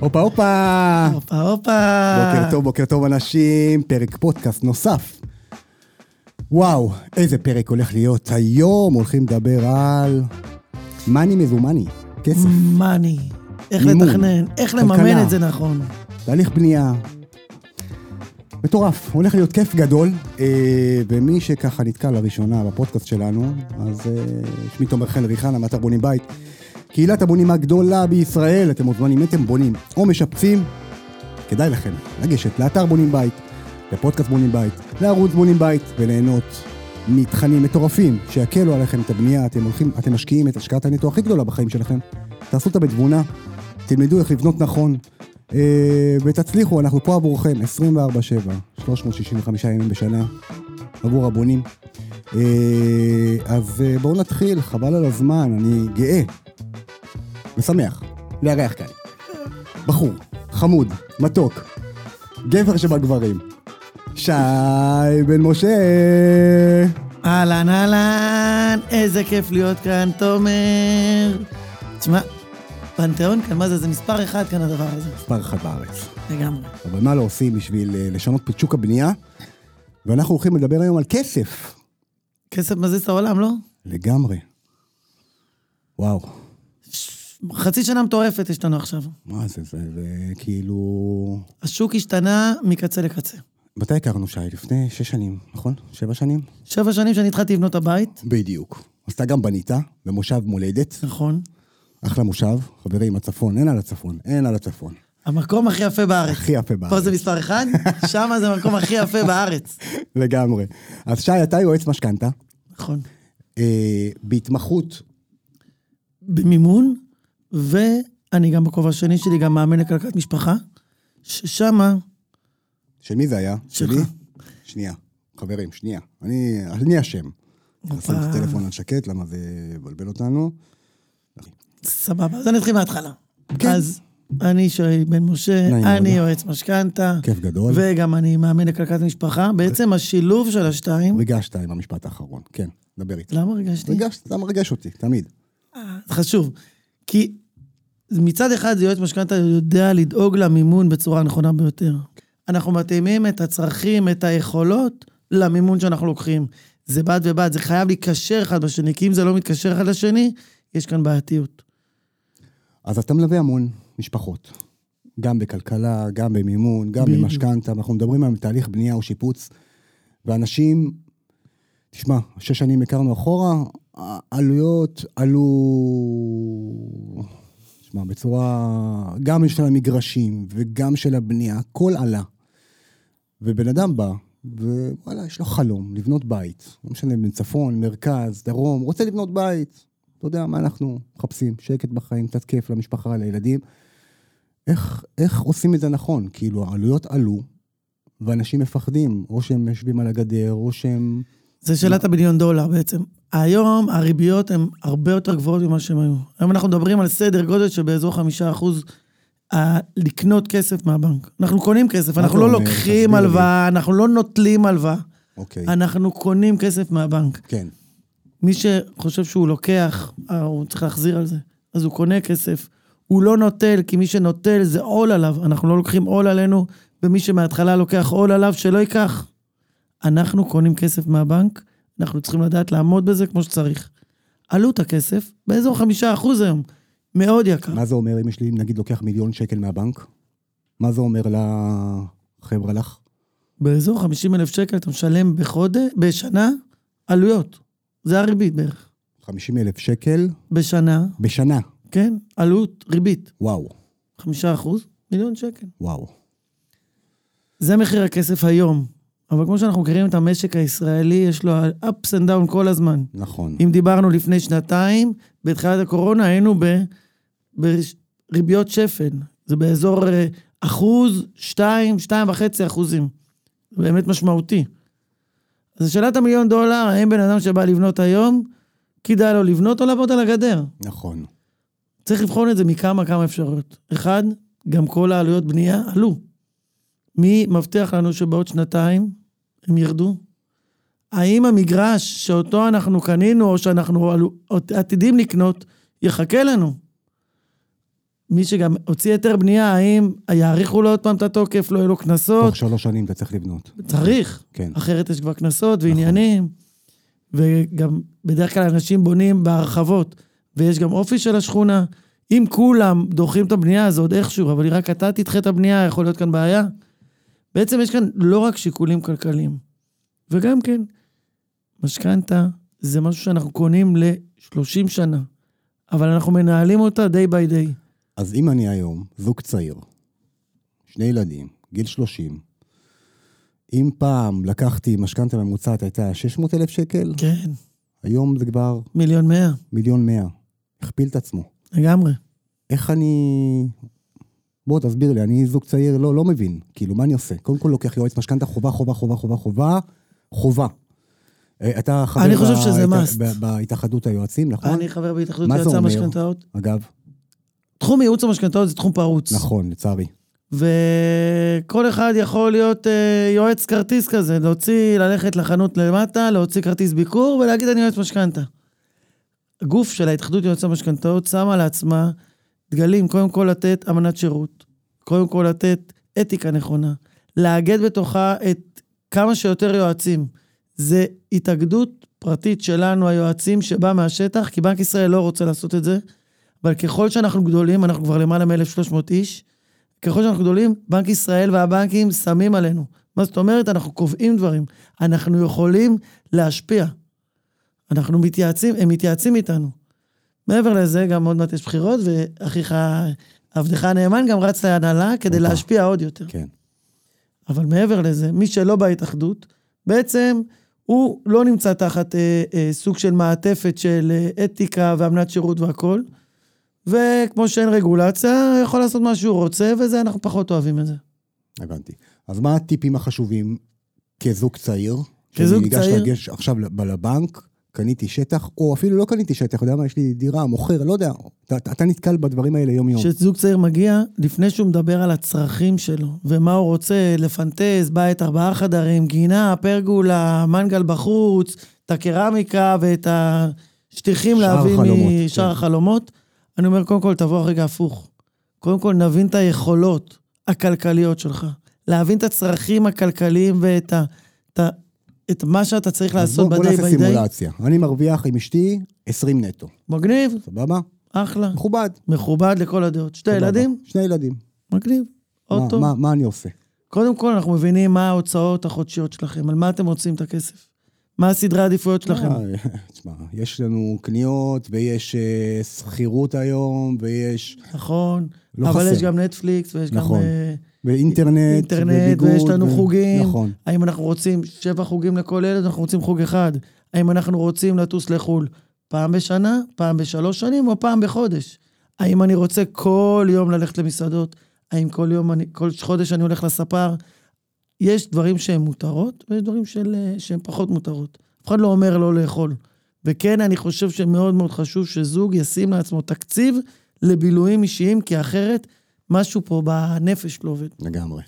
הופה הופה! הופה הופה. בוקר טוב, בוקר טוב אנשים, פרק פודקאסט נוסף. וואו, איזה פרק הולך להיות. היום הולכים לדבר על מאני מזומני, כסף, מאני. איך מימון, לתכנן, איך כלכלה. לממן את זה נכון. תהליך בנייה. מטורף, הולך להיות כיף גדול, אה, ומי שככה נתקע לראשונה בפודקאסט שלנו, אז אה, שמי תומר חן ריחנה מאתר בונים בית. קהילת הבונים הגדולה בישראל, אתם מוזמנים, אם אתם בונים או משפצים, כדאי לכם לגשת לאתר בונים בית, לפודקאסט בונים בית, לערוץ בונים בית, וליהנות מתכנים מטורפים שיקלו עליכם את הבנייה, אתם הולכים, אתם משקיעים את השקעת הנטו הכי גדולה בחיים שלכם, תעשו אותה בתבונה, תלמדו איך לבנות נכון, אה, ותצליחו, אנחנו פה עבורכם 24/7, 365 ימים בשנה, עבור הבונים. אה, אז אה, בואו נתחיל, חבל על הזמן, אני גאה ושמח לארח כאן. בחור, חמוד, מתוק, גבר שבגברים. שי בן משה. אהלן אהלן, איזה כיף להיות כאן, תומר. תשמע, פנתיאון כאן, מה זה? זה מספר אחד כאן הדבר הזה. מספר אחת בארץ. לגמרי. אבל מה לא עושים בשביל אה, לשנות את שוק הבנייה? ואנחנו הולכים לדבר היום על כסף. כסף מזיז את העולם, לא? לגמרי. וואו, חצי שנה מטורפת יש לנו עכשיו. מה זה, זה, זה כאילו... השוק השתנה מקצה לקצה. מתי הכרנו שי? לפני שש שנים, נכון? שבע שנים? שבע שנים שאני התחלתי לבנות הבית, בדיוק. אז אתה גם בנית במושב מולדת, נכון. אחלה מושב. חברים, הצפון, אין על הצפון, אין על הצפון. המקום הכי יפה בארץ. הכי יפה בארץ. פה זה מספר אחד, שם זה המקום הכי יפה בארץ. לגמרי. אז שי, אתה יועץ משכנתה, נכון. אה, בהתמחות, במימון, ואני גם בכובע השני שלי גם מאמן לכלכלת משפחה, ששמה, של מי זה היה? שלך. שלי? שנייה. חברים, שנייה. אני, אני אשם. נשים את. הטלפון על שקט, למה זה מבלבל אותנו. סבבה, אז אני אתחיל מההתחלה. כן. אז אני שי בן משה, אני. יועץ משכנתה, כיף גדול. וגם אני מאמן לכלכלת משפחה. בעצם השילוב של השתיים, ריגשת עם המשפט האחרון. כן, דבר איתי. למה הרגשתי? ריגשת, אתה מרגש אותי, תמיד. אה, חשוב. כי מצד אחד זה יועץ משכנתה יודע לדאוג למימון בצורה הנכונה ביותר. אנחנו מתאימים את הצרכים, את היכולות, למימון שאנחנו לוקחים. זה בד ובד, זה חייב להיקשר אחד בשני, כי אם זה לא מתקשר אחד לשני, יש כאן בעייתיות. אז אתה מלווה המון משפחות. גם בכלכלה, גם במימון, גם. במשכנתה. אנחנו מדברים על תהליך בנייה או שיפוץ. ואנשים, תשמע, שש שנים הכרנו אחורה, העלויות עלו, תשמע, בצורה, גם של המגרשים וגם של הבנייה, הכל עלה. ובן אדם בא, ווואלה, יש לו חלום, לבנות בית. לא משנה, בין צפון, מרכז, דרום, רוצה לבנות בית. אתה יודע מה אנחנו מחפשים? שקט בחיים, קצת כיף למשפחה, לילדים. איך, איך עושים את זה נכון? כאילו, העלויות עלו, ואנשים מפחדים, או שהם יושבים על הגדר, או שהם... זה שאלת המיליון דולר בעצם. היום הריביות הן הרבה יותר גבוהות ממה שהן היו. היום אנחנו מדברים על סדר גודל שבאזור חמישה אחוז אה, לקנות כסף מהבנק. אנחנו קונים כסף, אנחנו לא אומר? לוקחים. הלוואה, אנחנו לא נוטלים הלוואה, אוקיי, אנחנו קונים כסף מהבנק. כן. מי שחושב שהוא לוקח, אה, הוא צריך להחזיר על זה. אז הוא קונה כסף. הוא לא נוטל, כי מי שנוטל זה עול עליו. אנחנו לא לוקחים עול עלינו, ומי שמההתחלה לוקח עול עליו, שלא ייקח. אנחנו קונים כסף מהבנק, אנחנו צריכים לדעת לעמוד בזה כמו שצריך. עלות הכסף, באזור חמישה אחוז היום. מאוד יקר. מה זה אומר אם יש לי, נגיד, לוקח מיליון שקל מהבנק? מה זה אומר לחבר'ה לך? באזור 50 אלף שקל אתה משלם בחודש, בשנה, עלויות. זה הריבית בערך. 50 אלף שקל בשנה, בשנה. כן, עלות, ריבית. וואו, חמישה אחוז, מיליון שקל. וואו. זה מחיר הכסף היום. אבל כמו שאנחנו מכירים את המשק הישראלי, יש לו ups and down כל הזמן. נכון. אם דיברנו לפני שנתיים, בתחילת הקורונה היינו ב- בריביות שפל. זה באזור אה, אחוז, שתיים, שתיים וחצי אחוזים. זה באמת משמעותי. אז שאלת המיליון דולר, האם בן אדם שבא לבנות היום, כדאי לו לבנות או לעבוד על הגדר? נכון. צריך לבחון את זה מכמה כמה אפשרויות. אחד, גם כל העלויות בנייה עלו. מי מבטיח לנו שבעוד שנתיים הם ירדו? האם המגרש שאותו אנחנו קנינו או שאנחנו עתידים לקנות, יחכה לנו? מי שגם הוציא היתר בנייה, האם יאריכו לו עוד פעם את התוקף, לא יהיו לו קנסות? תוך שלוש שנים אתה צריך לבנות. צריך. כן. אחרת יש כבר קנסות ועניינים. וגם בדרך כלל אנשים בונים בהרחבות, ויש גם אופי של השכונה. אם כולם דוחים את הבנייה, זה עוד איכשהו, אבל רק אתה תדחה את הבנייה, יכול להיות כאן בעיה. בעצם יש כאן לא רק שיקולים כלכליים, וגם כן, משכנתה זה משהו שאנחנו קונים ל-30 שנה, אבל אנחנו מנהלים אותה day by day. אז אם אני היום זוג צעיר, שני ילדים, גיל 30, אם פעם לקחתי משכנתה ממוצעת הייתה 600 אלף שקל, כן, היום זה כבר מיליון מאה, מיליון מאה. הכפיל את עצמו. לגמרי. איך אני... בוא, תסביר לי, אני זוג צעיר, לא, לא מבין. כאילו, מה אני עושה? קודם כל לוקח יועץ משכנתה, חובה, חובה, חובה, חובה, חובה, חובה. אה, אתה חבר אני חושב שזה must. בהתאחדות היועצים, נכון? אני חבר בהתאחדות מה זה יועצי אומר? המשכנתאות. אגב, תחום ייעוץ המשכנתאות זה תחום פרוץ. נכון, לצערי. וכל אחד יכול להיות אה, יועץ כרטיס כזה, להוציא, ללכת לחנות למטה, להוציא כרטיס ביקור ולהגיד אני יועץ משכנתה. הגוף של ההתאחדות יועצי המשכנתאות שמה לעצמה דגלים, קודם כל לתת אמנת שירות, קודם כל לתת אתיקה נכונה, לאגד בתוכה את כמה שיותר יועצים. זה התאגדות פרטית שלנו, היועצים, שבא מהשטח, כי בנק ישראל לא רוצה לעשות את זה, אבל ככל שאנחנו גדולים, אנחנו כבר למעלה מ-1,300 איש, ככל שאנחנו גדולים, בנק ישראל והבנקים שמים עלינו. מה זאת אומרת? אנחנו קובעים דברים. אנחנו יכולים להשפיע. אנחנו מתייעצים, הם מתייעצים איתנו. מעבר לזה, גם עוד מעט יש בחירות, ואחיך, עבדך הנאמן גם רץ להנהלה כדי. להשפיע עוד יותר. כן. אבל מעבר לזה, מי שלא בהתאחדות, בעצם הוא לא נמצא תחת אה, אה, סוג של מעטפת של אה, אתיקה ואמנת שירות והכול. וכמו שאין רגולציה, הוא יכול לעשות מה שהוא רוצה, וזה, אנחנו פחות אוהבים את זה. הבנתי. אז מה הטיפים החשובים כזוג צעיר? כזוג שאני ניגש צעיר? עכשיו לבנק, קניתי שטח, או אפילו לא קניתי שטח, יודע מה, יש לי דירה, מוכר, לא יודע. אתה, אתה נתקל בדברים האלה יום-יום. כשזוג צעיר מגיע, לפני שהוא מדבר על הצרכים שלו, ומה הוא רוצה, לפנטז, בית ארבעה חדרים, גינה, פרגולה, מנגל בחוץ, את הקרמיקה ואת השטיחים להביא משאר כן. החלומות, אני אומר, קודם כל, תבוא רגע הפוך. קודם כל, נבין את היכולות הכלכליות שלך. להבין את הצרכים הכלכליים ואת ה, את מה שאתה צריך לעשות בוא, בוא ב-day נעשה by day. סימולציה. אני מרוויח עם אשתי 20 נטו, מגניב, סבבה? אחלה. מכובד. מכובד לכל הדעות. שתי. ילדים? שני ילדים. מגניב. מה, אוטו. מה, מה אני עושה? קודם כל, אנחנו מבינים מה ההוצאות החודשיות שלכם, על מה אתם רוצים את הכסף. מה הסדרי העדיפויות שלכם. אה, תשמע, יש לנו קניות, ויש אה, שכירות היום, ויש נכון, לא אבל חסר. יש גם נטפליקס, ויש נכון. גם אה, ואינטרנט, אינטרנט, וביגוד, ויש לנו ו- חוגים. נכון. האם אנחנו רוצים שבע חוגים לכל ילד, אנחנו רוצים חוג אחד. האם אנחנו רוצים לטוס לחו"ל פעם בשנה, פעם בשלוש שנים, או פעם בחודש. האם אני רוצה כל יום ללכת למסעדות? האם כל יום, אני, כל חודש אני הולך לספר? יש דברים שהם מותרות, ויש דברים של, אה, שהם פחות מותרות. אף אחד לא אומר לא לאכול. וכן, אני חושב שמאוד מאוד חשוב שזוג ישים לעצמו תקציב לבילויים אישיים, כי אחרת משהו פה בנפש לא עובד. לגמרי.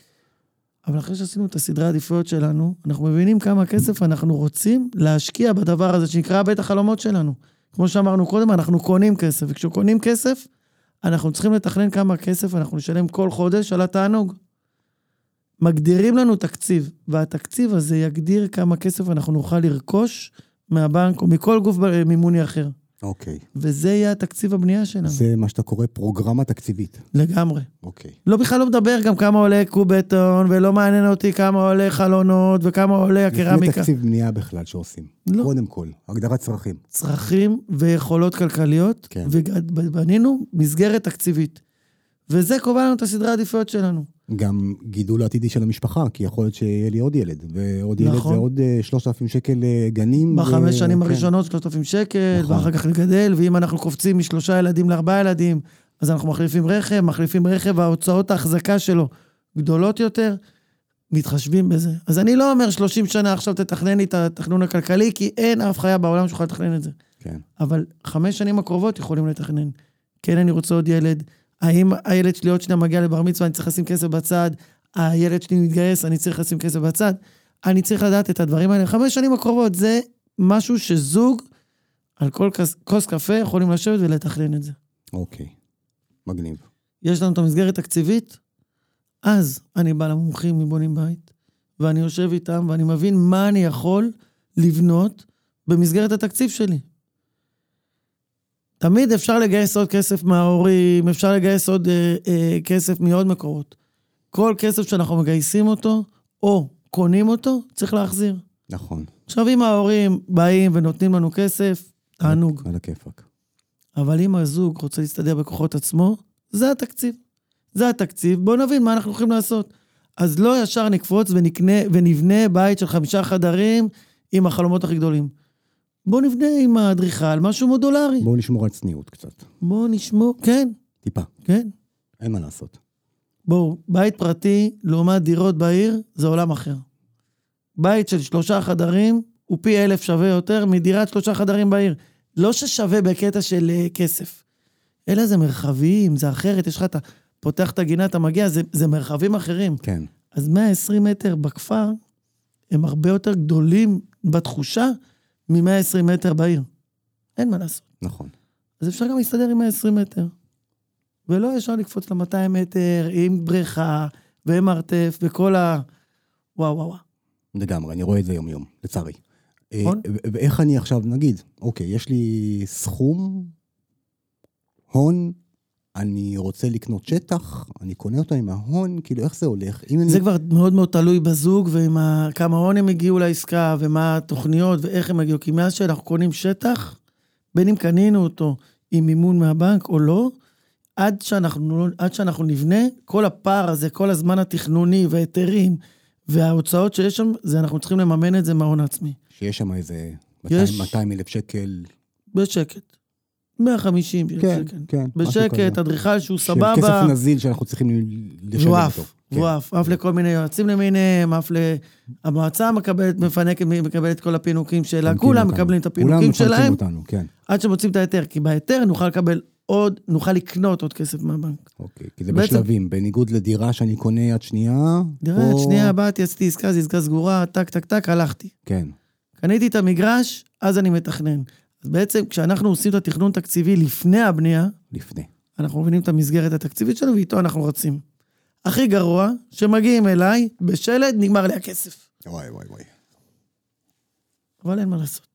אבל אחרי שעשינו את הסדרי העדיפויות שלנו, אנחנו מבינים כמה כסף אנחנו רוצים להשקיע בדבר הזה שנקרא בית החלומות שלנו. כמו שאמרנו קודם, אנחנו קונים כסף, וכשקונים כסף, אנחנו צריכים לתכנן כמה כסף אנחנו נשלם כל חודש על התענוג. מגדירים לנו תקציב, והתקציב הזה יגדיר כמה כסף אנחנו נוכל לרכוש מהבנק או מכל גוף מימוני אחר. אוקיי. וזה יהיה התקציב הבנייה שלנו. זה מה שאתה קורא פרוגרמה תקציבית. לגמרי. אוקיי. לא בכלל לא מדבר גם כמה עולה קוב בטון, ולא מעניין אותי כמה עולה חלונות, וכמה עולה לפני הקרמיקה. תקציב בנייה בכלל שעושים. לא. קודם כל, הגדרת צרכים. צרכים ויכולות כלכליות, כן. ובנינו מסגרת תקציבית. וזה קובע לנו את הסדרי העדיפויות שלנו. גם גידול עתידי של המשפחה, כי יכול להיות שיהיה לי עוד ילד, ועוד ילד נכון. זה עוד אה, 3,000 שקל אה, גנים. בחמש ו- שנים כן. הראשונות 3,000 שקל, נכון. ואחר כך לגדל, ואם אנחנו קופצים משלושה ילדים לארבעה ילדים, אז אנחנו מחליפים רכב, מחליפים רכב, וההוצאות ההחזקה שלו גדולות יותר, מתחשבים בזה. אז אני לא אומר 30 שנה עכשיו תתכנן לי את התכנון הכלכלי, כי אין אף חיה בעולם שיכולה לתכנן את זה. כן. אבל חמש שנים הקרובות יכולים לתכנן. כן, אני רוצה עוד ילד. האם הילד שלי עוד שנייה מגיע לבר מצווה, אני צריך לשים כסף בצד? הילד שלי מתגייס, אני צריך לשים כסף בצד? אני צריך לדעת את הדברים האלה. חמש שנים הקרובות זה משהו שזוג על כל כוס, כוס קפה יכולים לשבת ולתכנן את זה. אוקיי. מגניב. יש לנו את המסגרת התקציבית, אז אני בא למומחים מבונים בית, ואני יושב איתם ואני מבין מה אני יכול לבנות במסגרת התקציב שלי. תמיד אפשר לגייס עוד כסף מההורים, אפשר לגייס עוד אה, אה, כסף מעוד מקורות. כל כסף שאנחנו מגייסים אותו, או קונים אותו, צריך להחזיר. נכון. עכשיו, אם ההורים באים ונותנים לנו כסף, תענוג. על הכיפאק. אבל אם הזוג רוצה להסתדר בכוחות עצמו, זה התקציב. זה התקציב, בואו נבין מה אנחנו הולכים לעשות. אז לא ישר נקפוץ ונקנה, ונבנה בית של חמישה חדרים עם החלומות הכי גדולים. בואו נבנה עם האדריכל משהו מודולרי. בואו נשמור על צניעות קצת. בואו נשמור, כן, טיפה. כן. אין מה לעשות. בואו, בית פרטי לעומת דירות בעיר, זה עולם אחר. בית של שלושה חדרים הוא פי אלף שווה יותר מדירת שלושה חדרים בעיר. לא ששווה בקטע של uh, כסף, אלא זה מרחבים, זה אחרת, יש לך, אתה פותח את הגינה, אתה מגיע, זה, זה מרחבים אחרים. כן. אז 120 מטר בכפר הם הרבה יותר גדולים בתחושה מ-120 מטר בעיר. אין מה לעשות. נכון. אז אפשר גם להסתדר עם 120 מטר. ולא ישר לקפוץ ל-200 מטר עם בריכה ומרתף וכל ה... וואו, וואו, וואו. לגמרי, אני רואה את זה יום-יום, לצערי. נכון. אה, ואיך אני עכשיו, נגיד, אוקיי, יש לי סכום, הון, אני רוצה לקנות שטח, אני קונה אותו עם ההון, כאילו, איך זה הולך? אם אני... זה כבר מאוד מאוד תלוי בזוג ועם ה... כמה הון הם הגיעו לעסקה ומה התוכניות ואיך הם הגיעו. כי מאז שאנחנו קונים שטח, בין אם קנינו אותו עם מימון מהבנק או לא, עד שאנחנו, עד שאנחנו נבנה, כל הפער הזה, כל הזמן התכנוני וההיתרים וההוצאות שיש שם, זה אנחנו צריכים לממן את זה מההון העצמי. שיש שם איזה יש. 200 200 אלף שקל. בשקט. 150 כן, שקל. כן. בשקט. אדריכל שהוא של סבבה. כסף נזיל שאנחנו צריכים לשלם אותו. עף, כן. והוא עף, עף לכל מיני יועצים למיניהם, עף ל... המועצה מקבלת, מפנקת, מקבלת כל הפינוקים שלה, מפנקים כולם. מקבלים את כולם הפינוקים מפנקים שלהם, אותנו, כן. עד שמוצאים את ההיתר, כי בהיתר נוכל לקבל עוד, נוכל לקנות עוד כסף מהבנק. אוקיי, כי זה בעצם- בשלבים, בניגוד לדירה שאני קונה יד שנייה. דירה יד שנייה, באתי, עשיתי עסקה, זו עסקה סגורה, טק, טק, טק, הלכתי. כן, קניתי את המגרש, אז אני מתכנן. אז בעצם, כשאנחנו עושים את התכנון תקציבי לפני הבנייה, לפני. אנחנו מבינים את המסגרת התקציבית שלנו, ואיתו אנחנו רצים. הכי גרוע, שמגיעים אליי, בשלד, נגמר לי הכסף. וואי, וואי, וואי. אבל אין מה לעשות.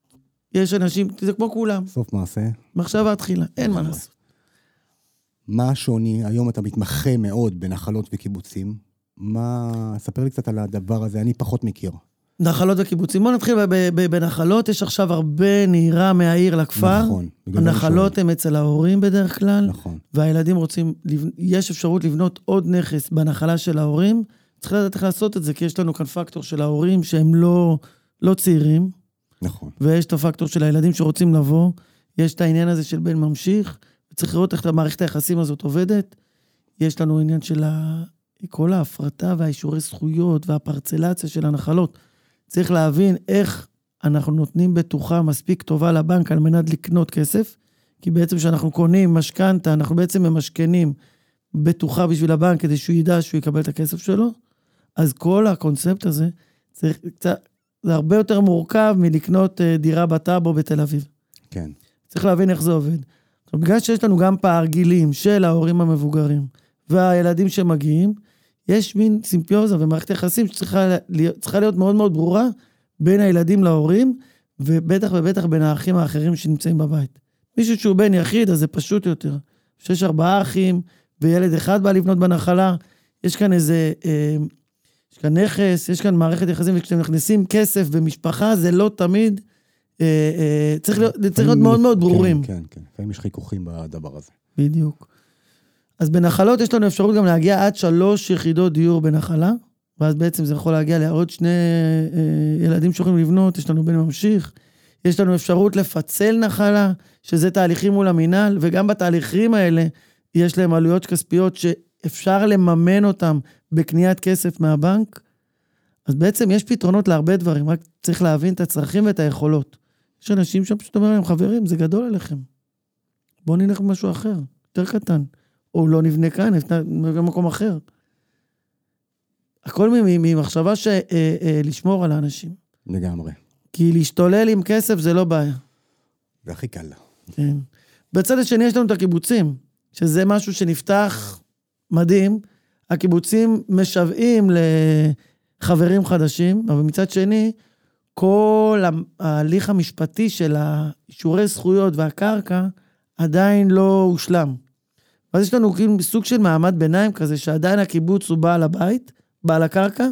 יש אנשים, זה כמו כולם, סוף מעשה. מחשבה תחילה, אין מה. לעשות. מה השוני? היום אתה מתמחה מאוד בנחלות וקיבוצים. מה... ספר לי קצת על הדבר הזה, אני פחות מכיר. נחלות וקיבוצים. בואו נתחיל בנחלות, יש עכשיו הרבה נהירה מהעיר לכפר. נכון. הנחלות הן אצל ההורים בדרך כלל. נכון. והילדים רוצים, יש אפשרות לבנות עוד נכס בנחלה של ההורים. צריך לדעת איך לעשות את זה, כי יש לנו כאן פקטור של ההורים שהם לא, לא צעירים, נכון. ויש את הפקטור של הילדים שרוצים לבוא, יש את העניין הזה של בן ממשיך, וצריך לראות איך מערכת היחסים הזאת עובדת. יש לנו עניין של. כל ההפרטה והאישורי זכויות והפרצלציה של הנחלות. צריך להבין איך אנחנו נותנים בטוחה מספיק טובה לבנק על מנת לקנות כסף, כי בעצם כשאנחנו קונים משכנתה, אנחנו בעצם ממשכנים בטוחה בשביל הבנק כדי שהוא ידע שהוא יקבל את הכסף שלו. אז כל הקונספט הזה צריך קצת, זה הרבה יותר מורכב מלקנות אה, דירה בטאבו בתל אביב. כן. צריך להבין איך זה עובד. עכשיו, בגלל שיש לנו גם פער גילים של ההורים המבוגרים והילדים שמגיעים, יש מין סימפיוזה ומערכת יחסים שצריכה להיות, להיות מאוד מאוד ברורה בין הילדים להורים, ובטח ובטח בין האחים האחרים שנמצאים בבית. מישהו שהוא בן יחיד, אז זה פשוט יותר. כשיש ארבעה אחים וילד אחד בא לבנות בנחלה, יש כאן איזה... אה, יש כאן נכס, יש כאן מערכת יחסים, וכשאתם מכניסים כסף במשפחה, זה לא תמיד... אה, אה, צריך להיות, צריך להיות מאוד מאוד ברורים. כן, כן, כן. לפעמים יש חיכוכים בדבר הזה. בדיוק. אז בנחלות יש לנו אפשרות גם להגיע עד שלוש יחידות דיור בנחלה, ואז בעצם זה יכול להגיע לעוד שני אה, ילדים שיכולים לבנות, יש לנו בן ממשיך. יש לנו אפשרות לפצל נחלה, שזה תהליכים מול המינהל, וגם בתהליכים האלה יש להם עלויות כספיות שאפשר לממן אותם בקניית כסף מהבנק. אז בעצם יש פתרונות להרבה דברים, רק צריך להבין את הצרכים ואת היכולות. יש אנשים שם פשוט אומרים להם, חברים, זה גדול עליכם. בואו נלך במשהו אחר, יותר קטן. או לא נבנה כאן, נבנה במקום אחר. הכל ממחשבה של אה, אה, על האנשים. לגמרי. כי להשתולל עם כסף זה לא בעיה. זה הכי קל. כן. בצד השני יש לנו את הקיבוצים, שזה משהו שנפתח מדהים, הקיבוצים משוועים לחברים חדשים, אבל מצד שני, כל ההליך המשפטי של האישורי זכויות והקרקע עדיין לא הושלם. ואז יש לנו כאילו סוג של מעמד ביניים כזה, שעדיין הקיבוץ הוא בעל הבית, בעל הקרקע,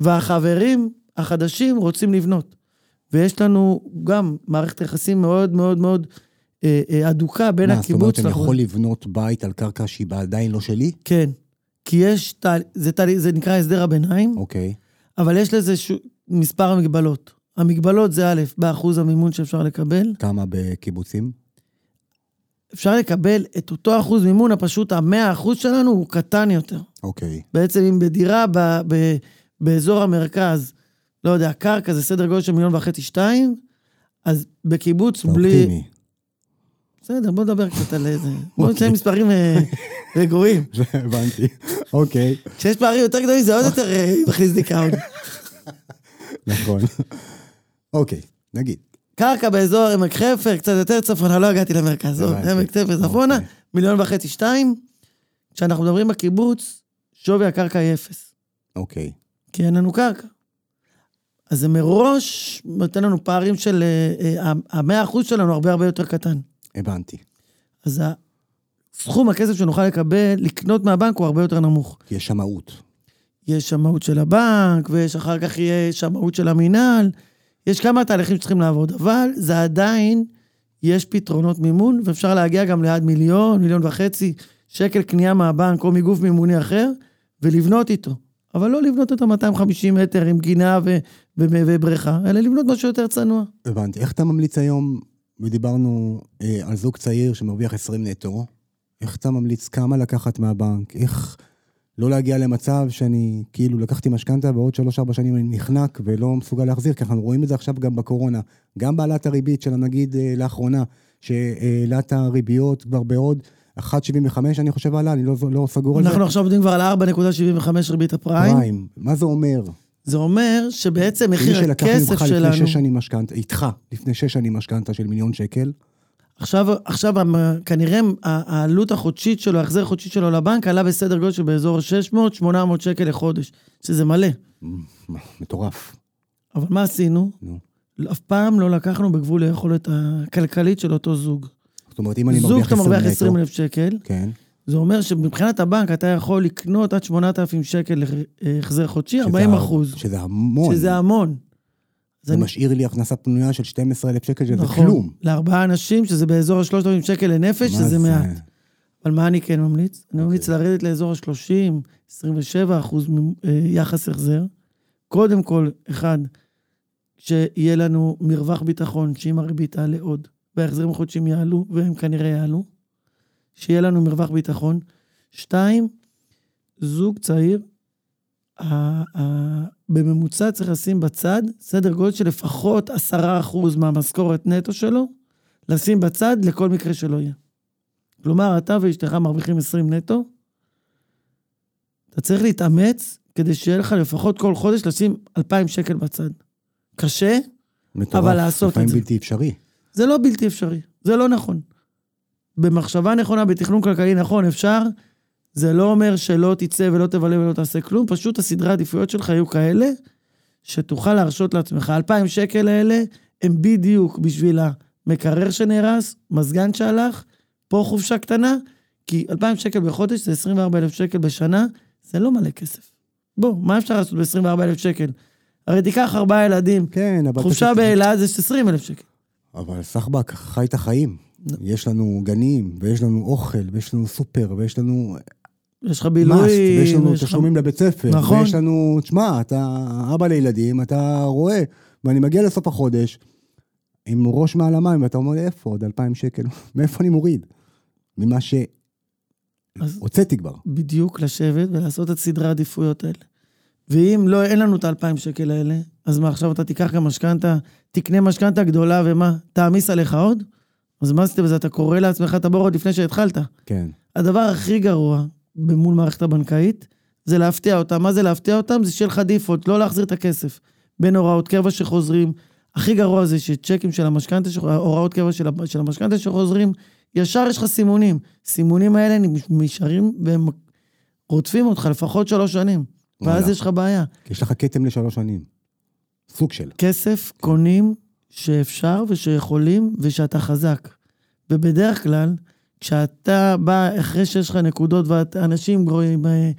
והחברים החדשים רוצים לבנות. ויש לנו גם מערכת יחסים מאוד מאוד מאוד אה, אה, הדוקה בין מה, הקיבוץ... מה, זאת אומרת, אני יכול לבנות בית על קרקע שהיא עדיין לא שלי? כן. כי יש, תהל- זה, תהל- זה נקרא הסדר הביניים, אוקיי. אבל יש לזה ש... מספר המגבלות. המגבלות זה א', באחוז המימון שאפשר לקבל. כמה בקיבוצים? אפשר לקבל את אותו אחוז מימון, הפשוט המאה אחוז שלנו הוא קטן יותר. אוקיי. בעצם אם בדירה ב, ב, באזור המרכז, לא יודע, קרקע זה סדר גודל של מיליון וחצי, שתיים, אז בקיבוץ בלי... אופטימי. בסדר, בוא נדבר קצת על איזה... בוא אוקיי. נצא מספרים אה, רגועים. זה הבנתי. אוקיי, כשיש פערים יותר גדולים זה עוד יותר אה, מכניס דיכאון. נכון. אוקיי, נגיד. קרקע באזור עמק חפר, קצת יותר צפונה, לא הגעתי למרכז, הבנתי. עמק חפר צפונה, אוקיי. מיליון וחצי, שתיים. כשאנחנו מדברים בקיבוץ, שווי הקרקע היא אפס, אוקיי. כי אין לנו קרקע. אז זה מראש נותן לנו פערים של... אה, אה, המאה אחוז שלנו הרבה הרבה יותר קטן. הבנתי. אז סכום הכסף שנוכל לקבל, לקנות מהבנק הוא הרבה יותר נמוך. יש שמאות. יש שמאות של הבנק, ויש אחר כך יהיה שמאות של המינהל. יש כמה תהליכים שצריכים לעבוד, אבל זה עדיין, יש פתרונות מימון, ואפשר להגיע גם ליד מיליון, מיליון וחצי שקל קנייה מהבנק או מגוף מימוני אחר, ולבנות איתו. אבל לא לבנות אותו 250 מטר עם גינה ובריכה, אלא לבנות משהו יותר צנוע. הבנתי. איך אתה ממליץ היום, ודיברנו אה, על זוג צעיר שמרוויח 20 נטו, איך אתה ממליץ כמה לקחת מהבנק? איך לא להגיע למצב שאני כאילו לקחתי משכנתה ועוד 3-4 שנים אני נחנק ולא מסוגל להחזיר, כי אנחנו רואים את זה עכשיו גם בקורונה. גם בעלת הריבית של הנגיד אה, לאחרונה, שהעלה את הריביות כבר בעוד 1.75 אני חושב עלה, אני לא, לא סגור על זה. אנחנו עכשיו עובדים כבר על 4.75 ריבית הפריים. פריים. מה זה אומר? זה אומר שבעצם מי מחיר שלקח הכסף ממך שלנו... לפני שש שנים משכנתה, איתך, לפני שש שנים משכנתה של מיליון שקל, עכשיו, עכשיו כנראה העלות החודשית שלו, ההחזר החודשי שלו לבנק, עלה בסדר גודל של באזור 600-800 שקל לחודש, שזה מלא. מטורף. אבל מה עשינו? נו. אף פעם לא לקחנו בגבול היכולת הכלכלית של אותו זוג. זאת אומרת, אם אני זוג מרוויח שאתה 20 מרוויח נטו, 20 אלף שקל, כן, זה אומר שמבחינת הבנק אתה יכול לקנות עד 8,000 שקל החזר חודשי, שזה 40 ה- אחוז, שזה המון. שזה המון. זה משאיר לי הכנסה פנויה של 12,000 שקל, שזה נכון, כלום. לארבעה אנשים, שזה באזור ה-3,000 שקל לנפש, שזה זה? מעט. אבל מה אני כן ממליץ? אני ממליץ אוקיי. לרדת לאזור ה-30, 27 אחוז אה, יחס החזר. קודם כל, אחד, שיהיה לנו מרווח ביטחון, שאם הריבית תעלה עוד, וההחזרים החודשיים יעלו, והם כנראה יעלו, שיהיה לנו מרווח ביטחון. שתיים, זוג צעיר, בממוצע צריך לשים בצד סדר גודל של לפחות 10% מהמשכורת נטו שלו, לשים בצד לכל מקרה שלא יהיה. כלומר, אתה ואשתך מרוויחים 20 נטו, אתה צריך להתאמץ כדי שיהיה לך לפחות כל חודש לשים 2,000 שקל בצד. קשה, מטורף. אבל לעשות את לפעמים זה. בלתי אפשרי. זה לא בלתי אפשרי, זה לא נכון. במחשבה נכונה, בתכנון כלכלי נכון, אפשר, זה לא אומר שלא תצא ולא תבלה ולא תעשה כלום, פשוט הסדרי העדיפויות שלך יהיו כאלה, שתוכל להרשות לעצמך. 2,000 שקל האלה הם בדיוק בשביל המקרר שנהרס, מזגן שהלך, פה חופשה קטנה, כי 2,000 שקל בחודש זה 24,000 שקל בשנה, זה לא מלא כסף. בוא, מה אפשר לעשות ב-24,000 שקל? הרי תיקח ארבעה ילדים, כן, אבל... חופשה פשוט- באילת זה 20,000 שקל. אבל סחבק חי את החיים. לא. יש לנו גנים, ויש לנו אוכל, ויש לנו סופר, ויש לנו יש לך מאסט, בילויים, ויש לנו תשלומים לבית ספר. נכון. ויש לנו, תשמע, אתה אבא לילדים, אתה רואה, ואני מגיע לסוף החודש עם ראש מעל המים, ואתה אומר, איפה עוד 2,000 שקל? מאיפה אני מוריד? ממה שהוצאתי כבר. בדיוק לשבת ולעשות את סדרי העדיפויות האלה. ואם לא, אין לנו את האלפיים שקל האלה, אז מה, עכשיו אתה תיקח גם משכנתה, תקנה משכנתה גדולה, ומה, תעמיס עליך עוד? אז מה עשית בזה? אתה קורא לעצמך את הבור עוד לפני שהתחלת. כן. הדבר הכי גרוע במול מערכת הבנקאית, זה להפתיע אותם. מה זה להפתיע אותם? זה שיהיה לך דיפולט, לא להחזיר את הכסף. בין הוראות קבע שחוזרים. הכי גרוע זה שצ'קים של המשכנתה, הוראות קבע של של המשכנתה שחוזרים, ישר יש לך סימונים. סימונים האלה נשארים והם רודפים אותך לפחות שלוש שנים, ואז. יש לך בעיה. כי יש לך כתם לשלוש שנים. סוג של. כסף קונים שאפשר ושיכולים ושאתה חזק. ובדרך כלל, כשאתה בא אחרי שיש לך נקודות ואנשים גרועים, אה,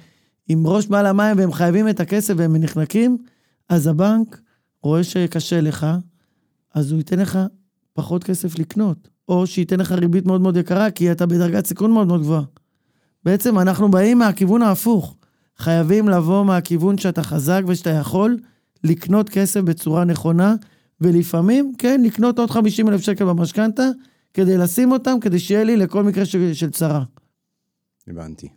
עם ראש מעל המים והם חייבים את הכסף והם נחנקים, אז הבנק רואה שקשה לך, אז הוא ייתן לך פחות כסף לקנות, או שייתן לך ריבית מאוד מאוד יקרה, כי אתה בדרגת סיכון מאוד מאוד גבוהה. בעצם אנחנו באים מהכיוון ההפוך. חייבים לבוא מהכיוון שאתה חזק ושאתה יכול לקנות כסף בצורה נכונה, ולפעמים, כן, לקנות עוד 50 אלף שקל במשכנתה, כדי לשים אותם, כדי שיהיה לי לכל מקרה של, של צרה. הבנתי.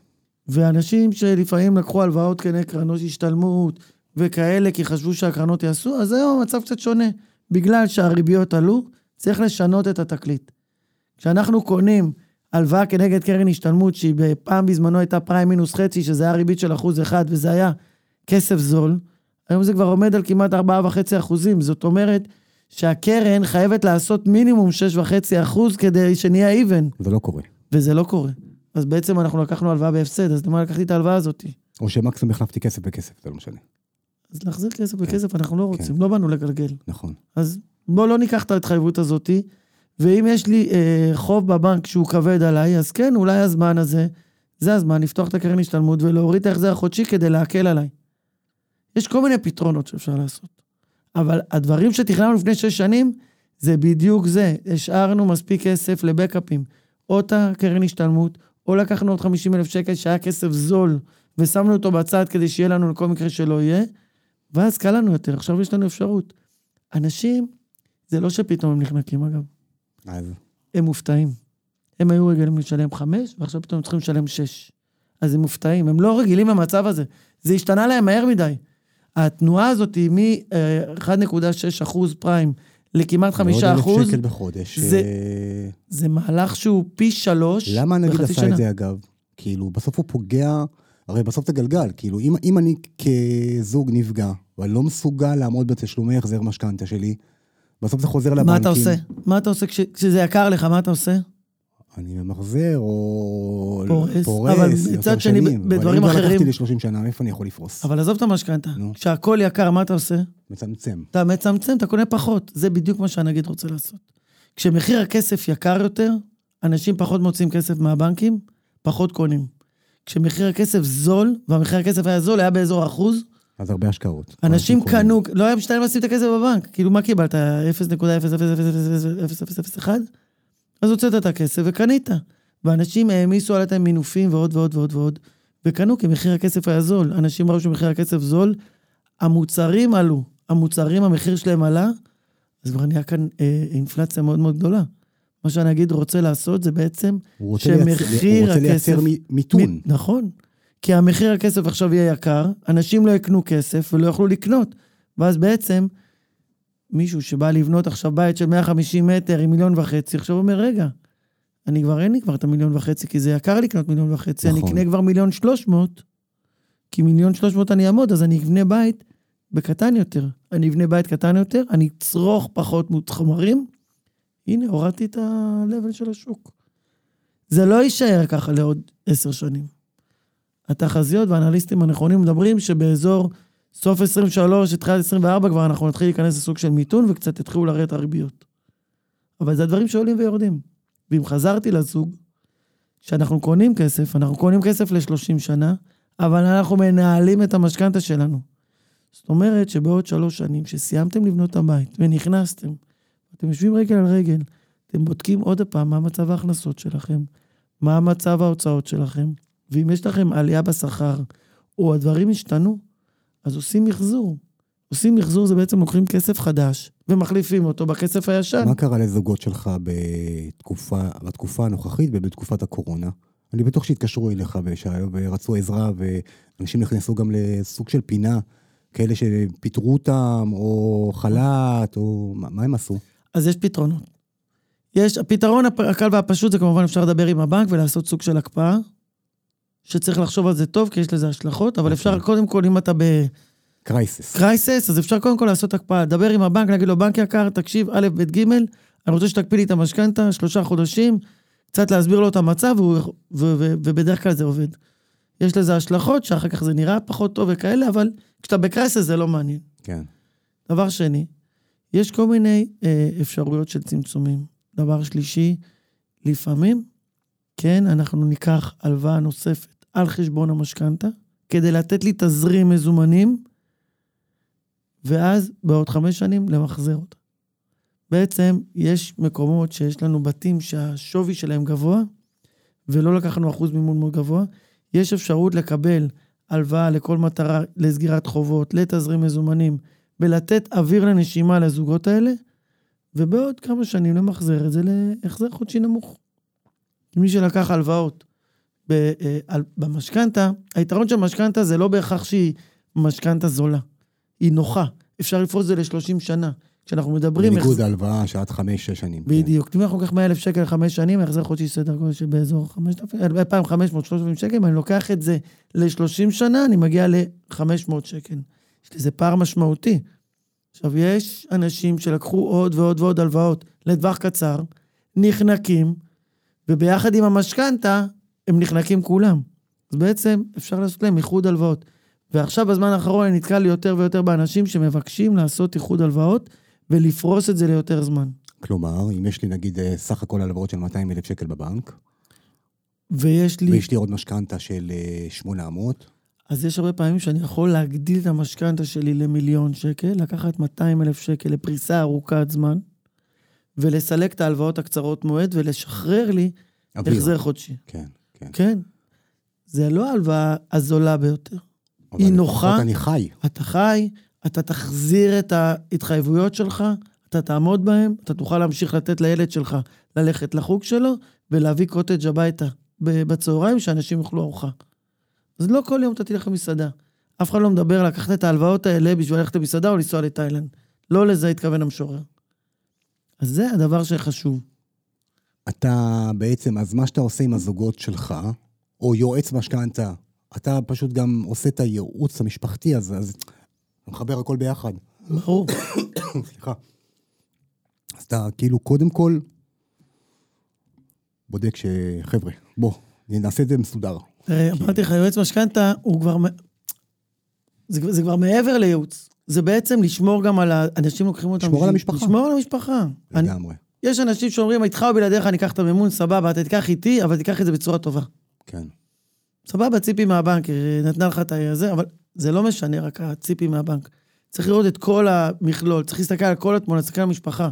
ואנשים שלפעמים לקחו הלוואות כנגד קרנות השתלמות וכאלה, כי חשבו שהקרנות יעשו, אז היום המצב קצת שונה. בגלל שהריביות עלו, צריך לשנות את התקליט. כשאנחנו קונים הלוואה כנגד קרן השתלמות, שהיא פעם בזמנו הייתה פריים מינוס חצי, שזה היה ריבית של אחוז אחד, וזה היה כסף זול, היום זה כבר עומד על כמעט 4.5 אחוזים. זאת אומרת שהקרן חייבת לעשות מינימום 6.5 אחוז כדי שנהיה איבן, זה לא קורה. וזה לא קורה. אז בעצם אנחנו לקחנו הלוואה בהפסד, אז למה לקחתי את ההלוואה הזאת? או שמקסימום החלפתי כסף בכסף, זה לא משנה. אז להחזיר כסף בכסף אנחנו לא רוצים, לא באנו לגלגל. נכון. אז בוא לא ניקח את ההתחייבות הזאתי, ואם יש לי אה, חוב בבנק שהוא כבד עליי, אז כן, אולי הזמן הזה, זה הזמן לפתוח את הקרן השתלמות ולהוריד את ההחזר החודשי כדי להקל עליי. יש כל מיני פתרונות שאפשר לעשות. אבל הדברים שתכננו לפני שש שנים, זה בדיוק זה. השארנו מספיק כסף לבקאפים. או את הקרן השתלמות, או לקחנו עוד 50 אלף שקל שהיה כסף זול, ושמנו אותו בצד כדי שיהיה לנו לכל מקרה שלא יהיה, ואז קל לנו יותר. עכשיו יש לנו אפשרות. אנשים, זה לא שפתאום הם נחנקים, אגב. אז הם מופתעים. הם היו רגילים לשלם חמש, ועכשיו פתאום הם צריכים לשלם שש. אז הם מופתעים, הם לא רגילים למצב הזה. זה השתנה להם מהר מדי. התנועה הזאת היא מ-1.6 אחוז פריים לכמעט 5 ועוד אלף אחוז, שקל בחודש. זה- אה, זה מהלך שהוא פי שלוש למה הנגיד עשה שנה. את זה אגב? כאילו, בסוף הוא פוגע, הרי בסוף זה גלגל, כאילו, אם, אם אני כזוג נפגע, ואני לא מסוגל לעמוד בתשלומי החזר משכנתה שלי, בסוף זה חוזר לבנקים. מה אתה עושה? מה אתה עושה כש- כשזה יקר לך, מה אתה עושה? אני ממחזר, או פורס, פורס אבל מצד שני, שנים. בדברים אבל אם אחרים- כבר לקחתי ל-30 שנה, איפה אני יכול לפרוס? אבל עזוב את המשכנתה. כשהכול יקר, מה אתה עושה? מצמצם. אתה מצמצם, אתה קונה פחות. זה בדיוק מה שהנגיד רוצה לעשות. כשמחיר הכסף יקר יותר, אנשים פחות מוצאים כסף מהבנקים, פחות קונים. כשמחיר הכסף זול, והמחיר הכסף היה זול, היה באזור אחוז, אז הרבה השקעות. אנשים. קנו, לא היה משתלם לשים את הכסף בבנק. כאילו, מה קיבלת? 0.0000001? אז הוצאת את הכסף וקנית. ואנשים העמיסו על את מינופים ועוד ועוד ועוד ועוד, וקנו כי מחיר הכסף היה זול. אנשים ראו שמחיר הכסף זול, המוצרים עלו. המוצרים, המחיר שלהם עלה, אז כבר נהיה כאן אה, אינפלציה מאוד מאוד גדולה. מה שהנגיד רוצה לעשות זה בעצם הוא רוצה לייצר- שמחיר הוא רוצה לייצר הכסף- מיתון. מ- נכון. כי המחיר הכסף עכשיו יהיה יקר, אנשים לא יקנו כסף ולא יוכלו לקנות. ואז בעצם, מישהו שבא לבנות עכשיו בית של 150 מטר עם מיליון וחצי, עכשיו הוא אומר, רגע, אני כבר אין לי כבר את המיליון וחצי, כי זה יקר לקנות מיליון וחצי, אני נכון. אקנה כבר מיליון שלוש מאות, כי מיליון שלוש מאות אני אעמוד, אז אני אבנה בית בקטן יותר. אני אבנה בית קטן יותר, אני אצרוך פחות חומרים, הנה, הורדתי את ה-level של השוק. זה לא יישאר ככה לעוד עשר שנים. התחזיות והאנליסטים הנכונים מדברים שבאזור סוף 23, תחילת 24, כבר אנחנו נתחיל להיכנס לסוג של מיתון וקצת יתחילו לרדת הריביות. אבל זה הדברים שעולים ויורדים. ואם חזרתי לזוג, כשאנחנו קונים כסף, אנחנו קונים כסף ל-30 שנה, אבל אנחנו מנהלים את המשכנתה שלנו. זאת אומרת שבעוד שלוש שנים, כשסיימתם לבנות את הבית ונכנסתם, אתם יושבים רגל על רגל, אתם בודקים עוד פעם מה מצב ההכנסות שלכם, מה מצב ההוצאות שלכם, ואם יש לכם עלייה בשכר, או הדברים השתנו, אז עושים מחזור. עושים מחזור זה בעצם לוקחים כסף חדש ומחליפים אותו בכסף הישן. מה קרה לזוגות שלך בתקופה, בתקופה הנוכחית ובתקופת הקורונה? אני בטוח שהתקשרו אליך ושה- ורצו עזרה, ואנשים נכנסו גם לסוג של פינה, כאלה שפיטרו אותם, או חל"ת, או מה, מה הם עשו? אז יש פתרונות. יש, הפתרון הפ- הקל והפשוט זה כמובן אפשר לדבר עם הבנק ולעשות סוג של הקפאה, שצריך לחשוב על זה טוב, כי יש לזה השלכות, אבל אפשר קודם כל, אם אתה crisis. ב crisis, אז אפשר קודם כל לעשות הקפאה. לדבר עם הבנק, להגיד לו, בנק יקר, תקשיב, א', ב', ג', אני רוצה שתקפיא לי את המשכנתה, שלושה חודשים, קצת להסביר לו את המצב, והוא- ו- ו- ובדרך כלל זה עובד. יש לזה השלכות, שאחר כך זה נראה פחות טוב וכאלה, אבל כשאתה בקרייסס זה לא מעניין. כן. דבר שני, יש כל מיני אה, אפשרויות של צמצומים. דבר שלישי, לפעמים, כן, אנחנו ניקח הלוואה נוספת על חשבון המשכנתה, כדי לתת לי תזרים מזומנים, ואז בעוד חמש שנים למחזר אותה. בעצם יש מקומות שיש לנו בתים שהשווי שלהם גבוה, ולא לקחנו אחוז מימון מאוד גבוה, יש אפשרות לקבל הלוואה לכל מטרה, לסגירת חובות, לתזרים מזומנים, ולתת אוויר לנשימה לזוגות האלה, ובעוד כמה שנים למחזר את זה להחזר חודשי נמוך. מי שלקח הלוואות במשכנתה, היתרון של משכנתה זה לא בהכרח שהיא משכנתה זולה. היא נוחה, אפשר לפרוס את זה ל-30 שנה. כשאנחנו מדברים... בניגוד להלוואה שעד חמש-שש שנים. כן. בדיוק. אם אנחנו ניקח 100 אלף שקל לחמש שנים, החזר חודשי סדר גודל של באזור 2,500-3,000 שקל, אני לוקח את זה ל-30 שנה, אני מגיע ל-500 שקל. יש לזה פער משמעותי. עכשיו, יש אנשים שלקחו עוד ועוד ועוד הלוואות לטווח קצר, נחנקים, וביחד עם המשכנתה, הם נחנקים כולם. אז בעצם אפשר לעשות להם איחוד הלוואות. ועכשיו, בזמן האחרון, אני נתקל יותר ויותר באנשים שמבקשים לעשות איחוד הלוואות ולפרוס את זה ליותר זמן. כלומר, אם יש לי נגיד אה, סך הכל הלוואות של 200 אלף שקל בבנק, ויש לי, ויש לי עוד משכנתה של אה, 800, אז יש הרבה פעמים שאני יכול להגדיל את המשכנתה שלי למיליון שקל, לקחת 200 אלף שקל לפריסה ארוכת זמן, ולסלק את ההלוואות הקצרות מועד ולשחרר לי. החזר חודשי. כן, כן. כן. זה לא ההלוואה הזולה ביותר. היא לפחות נוחה. אני חי. אתה חי, אתה תחזיר את ההתחייבויות שלך, אתה תעמוד בהן, אתה תוכל להמשיך לתת לילד שלך ללכת לחוג שלו, ולהביא קוטג' הביתה בצהריים, שאנשים יאכלו ארוחה. אז לא כל יום אתה תלך למסעדה. אף אחד לא מדבר לקחת את ההלוואות האלה בשביל ללכת למסעדה או לנסוע לתאילנד. לא לזה התכוון המשורר. אז זה הדבר שחשוב. אתה בעצם, אז מה שאתה עושה עם הזוגות שלך, או יועץ משכנתה, אתה פשוט גם עושה את הייעוץ המשפחתי הזה, אז אתה מחבר הכל ביחד. ברור. סליחה. אז אתה כאילו, קודם כל, בודק ש... חבר'ה, בוא, נעשה את זה מסודר. תראה, אמרתי לך, יועץ משכנתה הוא כבר... זה, כבר- זה כבר מעבר לייעוץ. זה בעצם לשמור גם על ה... אנשים לוקחים אותם... לשמור על המשפחה. לשמור על המשפחה. אני, לגמרי. יש אנשים שאומרים, איתך או בלעדיך אני אקח את המימון, סבבה, אתה תיקח איתי, אבל תיקח את זה בצורה טובה. כן. סבבה, ציפי מהבנק, נתנה לך את הזה, אבל זה לא משנה רק הציפי מהבנק. צריך לראות את כל המכלול, צריך להסתכל על כל התמונה, להסתכל על המשפחה.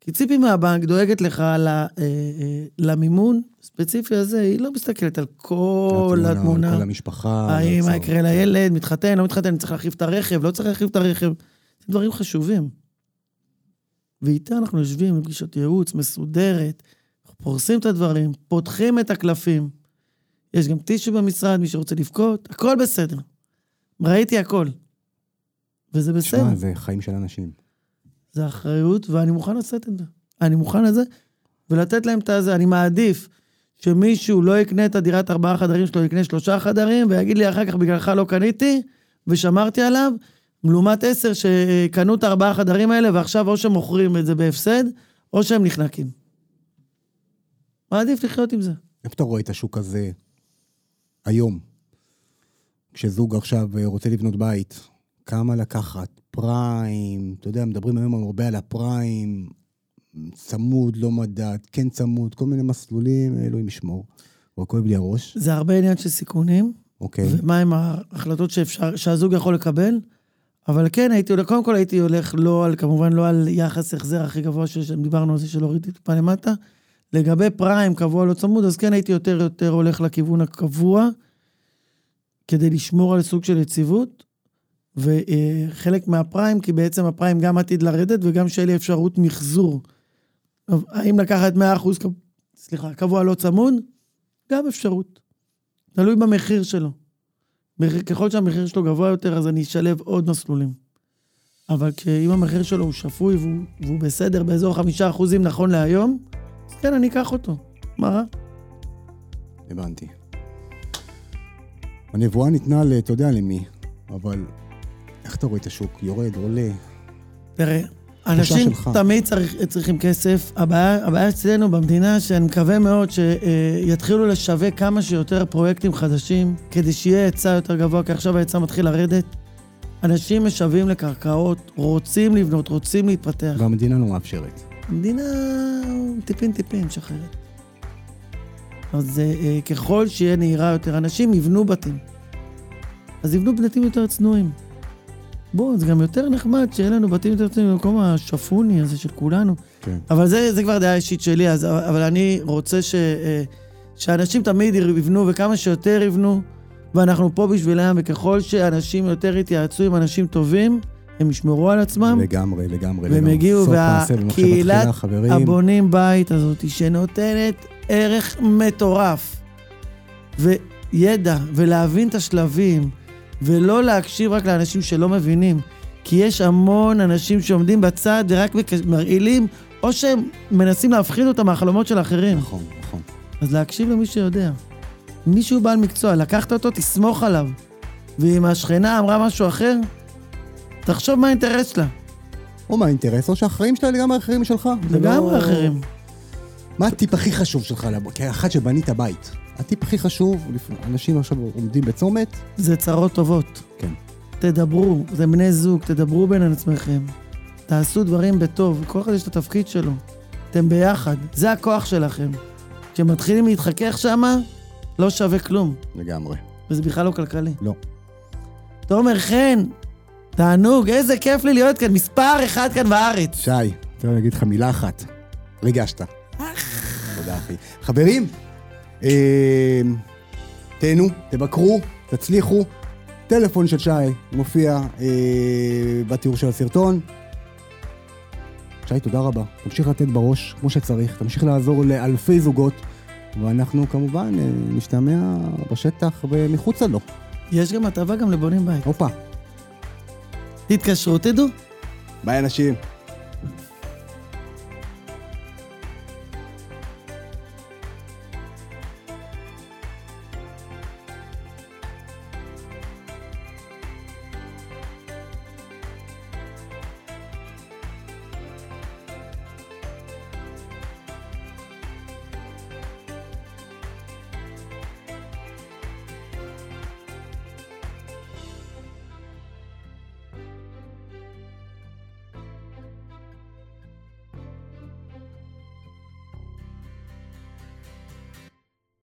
כי ציפי מהבנק דואגת לך ל, אה, אה, למימון הספציפי הזה, היא לא מסתכלת על כל התמונה. כל המשפחה. האם מה והצער. יקרה לילד, מתחתן, לא מתחתן, צריך להחליף את הרכב, לא צריך להחליף את הרכב. זה דברים חשובים. ואיתה אנחנו יושבים בפגישות ייעוץ מסודרת, אנחנו פורסים את הדברים, פותחים את הקלפים. יש גם טישו במשרד, מי שרוצה לבכות, הכל בסדר. ראיתי הכל. וזה בסדר. תשמע, זה חיים של אנשים. זה אחריות, ואני מוכן לשאת את זה. אני מוכן לזה, ולתת להם את הזה. אני מעדיף שמישהו לא יקנה את הדירת ארבעה חדרים שלו, יקנה שלושה חדרים, ויגיד לי אחר כך, בגללך לא קניתי, ושמרתי עליו, לעומת עשר שקנו את הארבעה חדרים האלה, ועכשיו או שמוכרים את זה בהפסד, או שהם נחנקים. מעדיף לחיות עם זה. איפה אתה רואה את השוק הזה היום? כשזוג עכשיו רוצה לבנות בית, כמה לקחת? פריים, אתה יודע, מדברים היום הרבה על הפריים, צמוד, לא מדד, כן צמוד, כל מיני מסלולים, אלוהים ישמור. אבל כואב לי הראש, זה הרבה עניין של סיכונים, אוקיי. ומה עם ההחלטות שאפשר, שהזוג יכול לקבל. אבל כן, הייתי הולך, קודם כל הייתי הולך לא על, כמובן לא על יחס החזר הכי גבוה שיש, דיברנו על זה של להוריד טיפה למטה. לגבי פריים, קבוע לא צמוד, אז כן הייתי יותר יותר הולך לכיוון הקבוע, כדי לשמור על סוג של יציבות. וחלק מהפריים, כי בעצם הפריים גם עתיד לרדת וגם שיהיה לי אפשרות מחזור. האם לקחת 100%, קב- סליחה, קבוע לא צמוד? גם אפשרות. תלוי במחיר שלו. מחיר- ככל שהמחיר שלו גבוה יותר, אז אני אשלב עוד מסלולים. אבל אם המחיר שלו הוא שפוי והוא, והוא בסדר באזור חמישה אחוזים נכון להיום, אז כן, אני אקח אותו. מה רע? הבנתי. הנבואה ניתנה ל... אתה יודע למי, אבל איך אתה רואה את השוק? יורד, עולה? תראה, אנשים. תמיד צריך, צריכים כסף. הבעיה, הבעיה אצלנו במדינה, שאני מקווה מאוד שיתחילו לשווק כמה שיותר פרויקטים חדשים, כדי שיהיה היצע יותר גבוה, כי עכשיו ההיצע מתחיל לרדת. אנשים משוועים לקרקעות, רוצים לבנות, רוצים להתפתח. והמדינה לא מאפשרת. המדינה טיפין טיפין משחררת. אז אה, ככל שיהיה נהירה יותר, אנשים יבנו בתים. אז יבנו בתים יותר צנועים. בואו, זה גם יותר נחמד שיהיה לנו בתים יותר צנועים במקום השפוני הזה של כולנו. כן. אבל זה, זה כבר דעה אישית שלי, אז, אבל אני רוצה ש, אה, שאנשים תמיד יבנו, וכמה שיותר יבנו, ואנחנו פה בשבילם, וככל שאנשים יותר יתייעצו עם אנשים טובים, הם ישמרו על עצמם. לגמרי, לגמרי. והם יגיעו, והקהילת הבונים בית הזאת, שנותנת ערך מטורף, וידע, ולהבין את השלבים, ולא להקשיב רק לאנשים שלא מבינים. כי יש המון אנשים שעומדים בצד ורק מרעילים, או שהם מנסים להפחיד אותם מהחלומות של האחרים. נכון, נכון. אז להקשיב למי שיודע. מישהו בעל מקצוע, לקחת אותו, תסמוך עליו. ואם השכנה אמרה משהו אחר, תחשוב מה האינטרס שלה. או מה האינטרס, או שהחיים שלה לגמרי אחרים משלך. לגמרי לא... אחרים. מה הטיפ הכי חשוב שלך, כאחד שבנית בית? הטיפ הכי חשוב, אנשים עכשיו עומדים בצומת? זה צרות טובות. כן. תדברו, זה בני זוג, תדברו בין עצמכם. תעשו דברים בטוב, כל אחד יש את התפקיד שלו. אתם ביחד, זה הכוח שלכם. כשמתחילים להתחכך שמה, לא שווה כלום. לגמרי. וזה בכלל לא כלכלי. לא. תומר חן, תענוג, איזה כיף לי להיות כאן, מספר אחד כאן בארץ. שי, תן לי להגיד לך מילה אחת. ריגשת. תודה, אחי. חברים, תהנו, תבקרו, תצליחו. טלפון של שי מופיע אה, בתיאור של הסרטון. שי, תודה רבה. תמשיך לתת בראש כמו שצריך, תמשיך לעזור לאלפי זוגות, ואנחנו כמובן אה, נשתמע בשטח ומחוצה לו. יש גם הטבה גם לבונים בית. הופה. תתקשרו, תדעו. ביי אנשים.